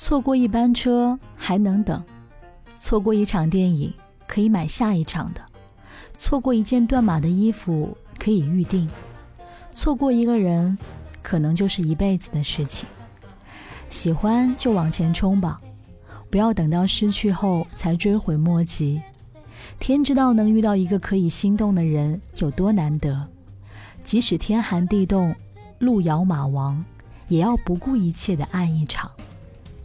错过一班车还能等，错过一场电影可以买下一场的，错过一件断码的衣服可以预定，错过一个人可能就是一辈子的事情。喜欢就往前冲吧，不要等到失去后才追悔莫及。天知道能遇到一个可以心动的人有多难得，即使天寒地冻、路遥马亡，也要不顾一切的爱一场。